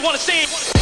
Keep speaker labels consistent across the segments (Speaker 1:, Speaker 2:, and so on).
Speaker 1: want to see.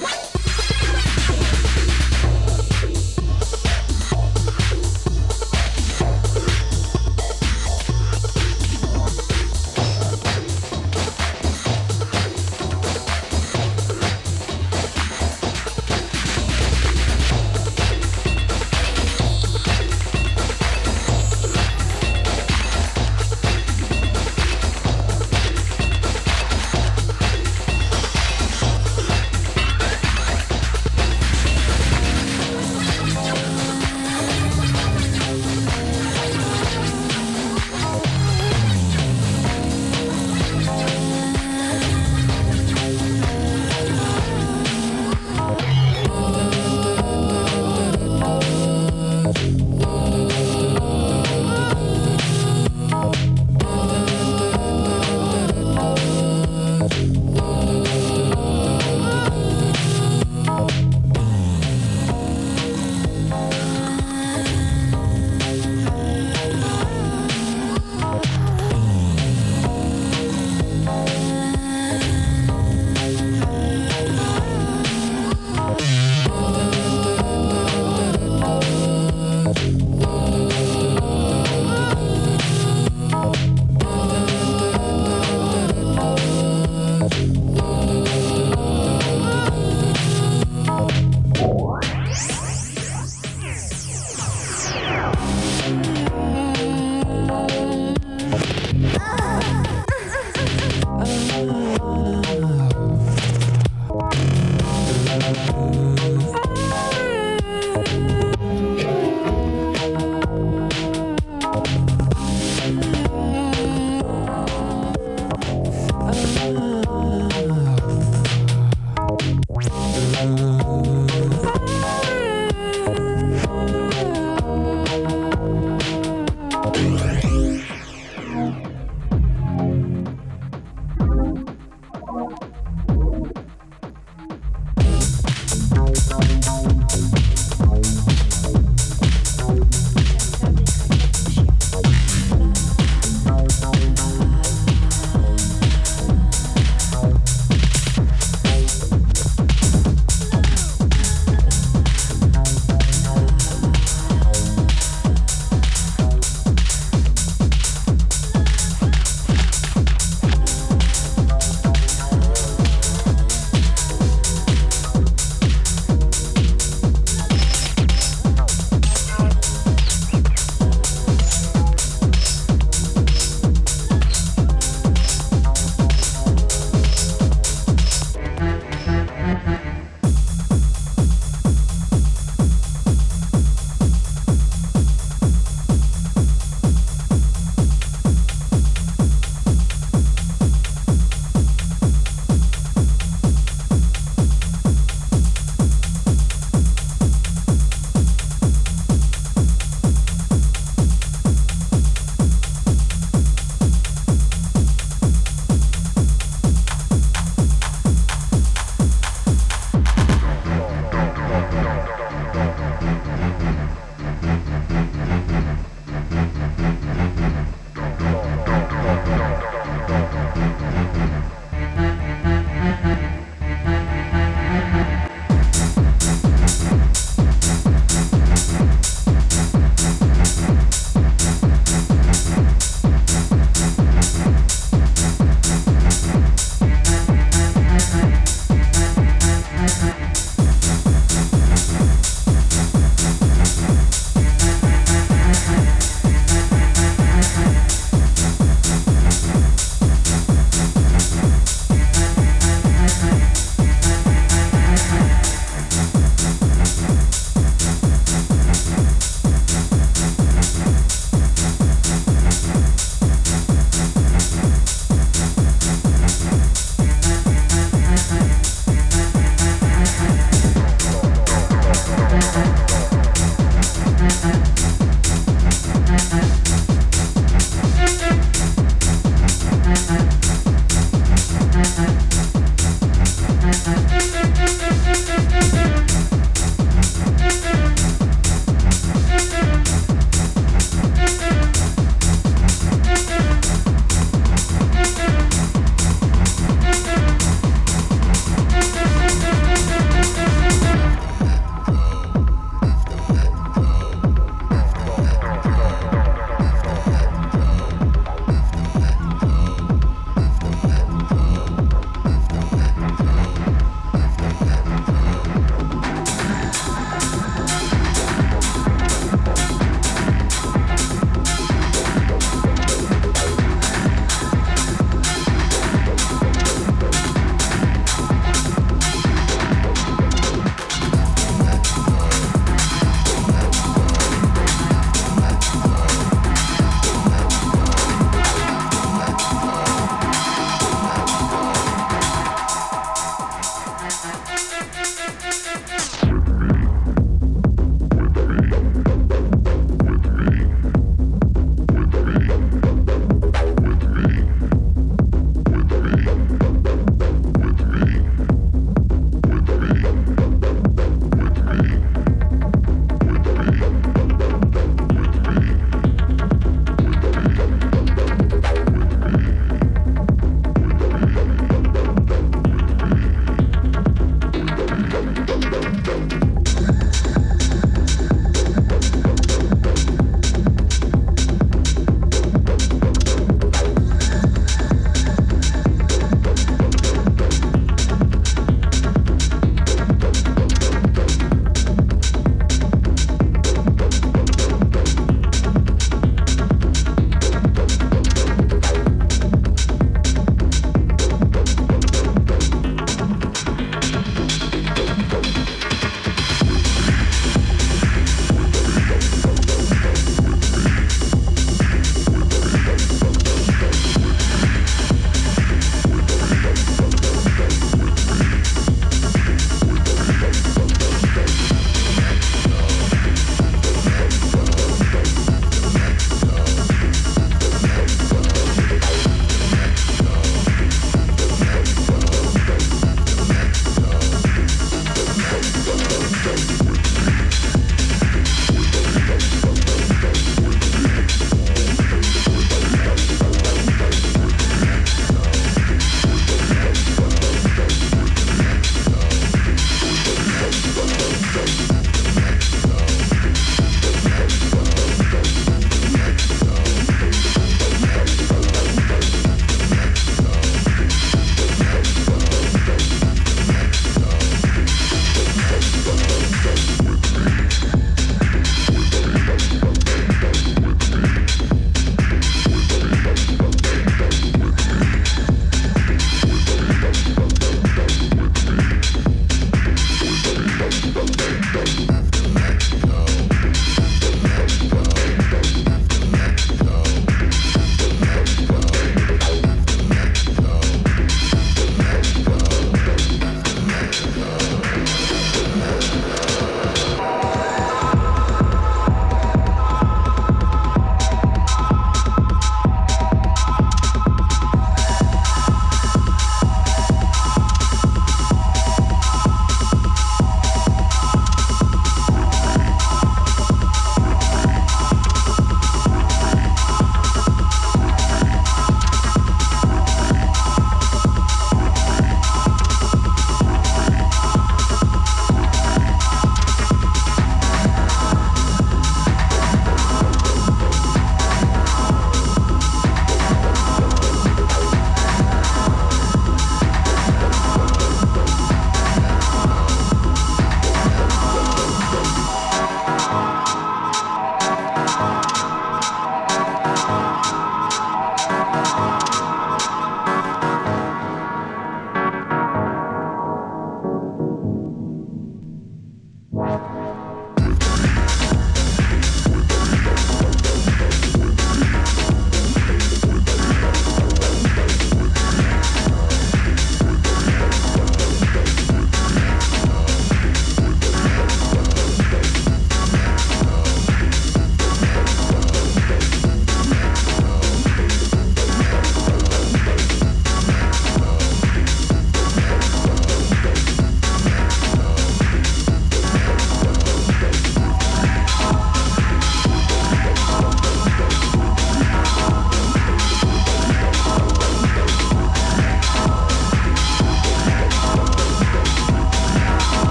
Speaker 2: What?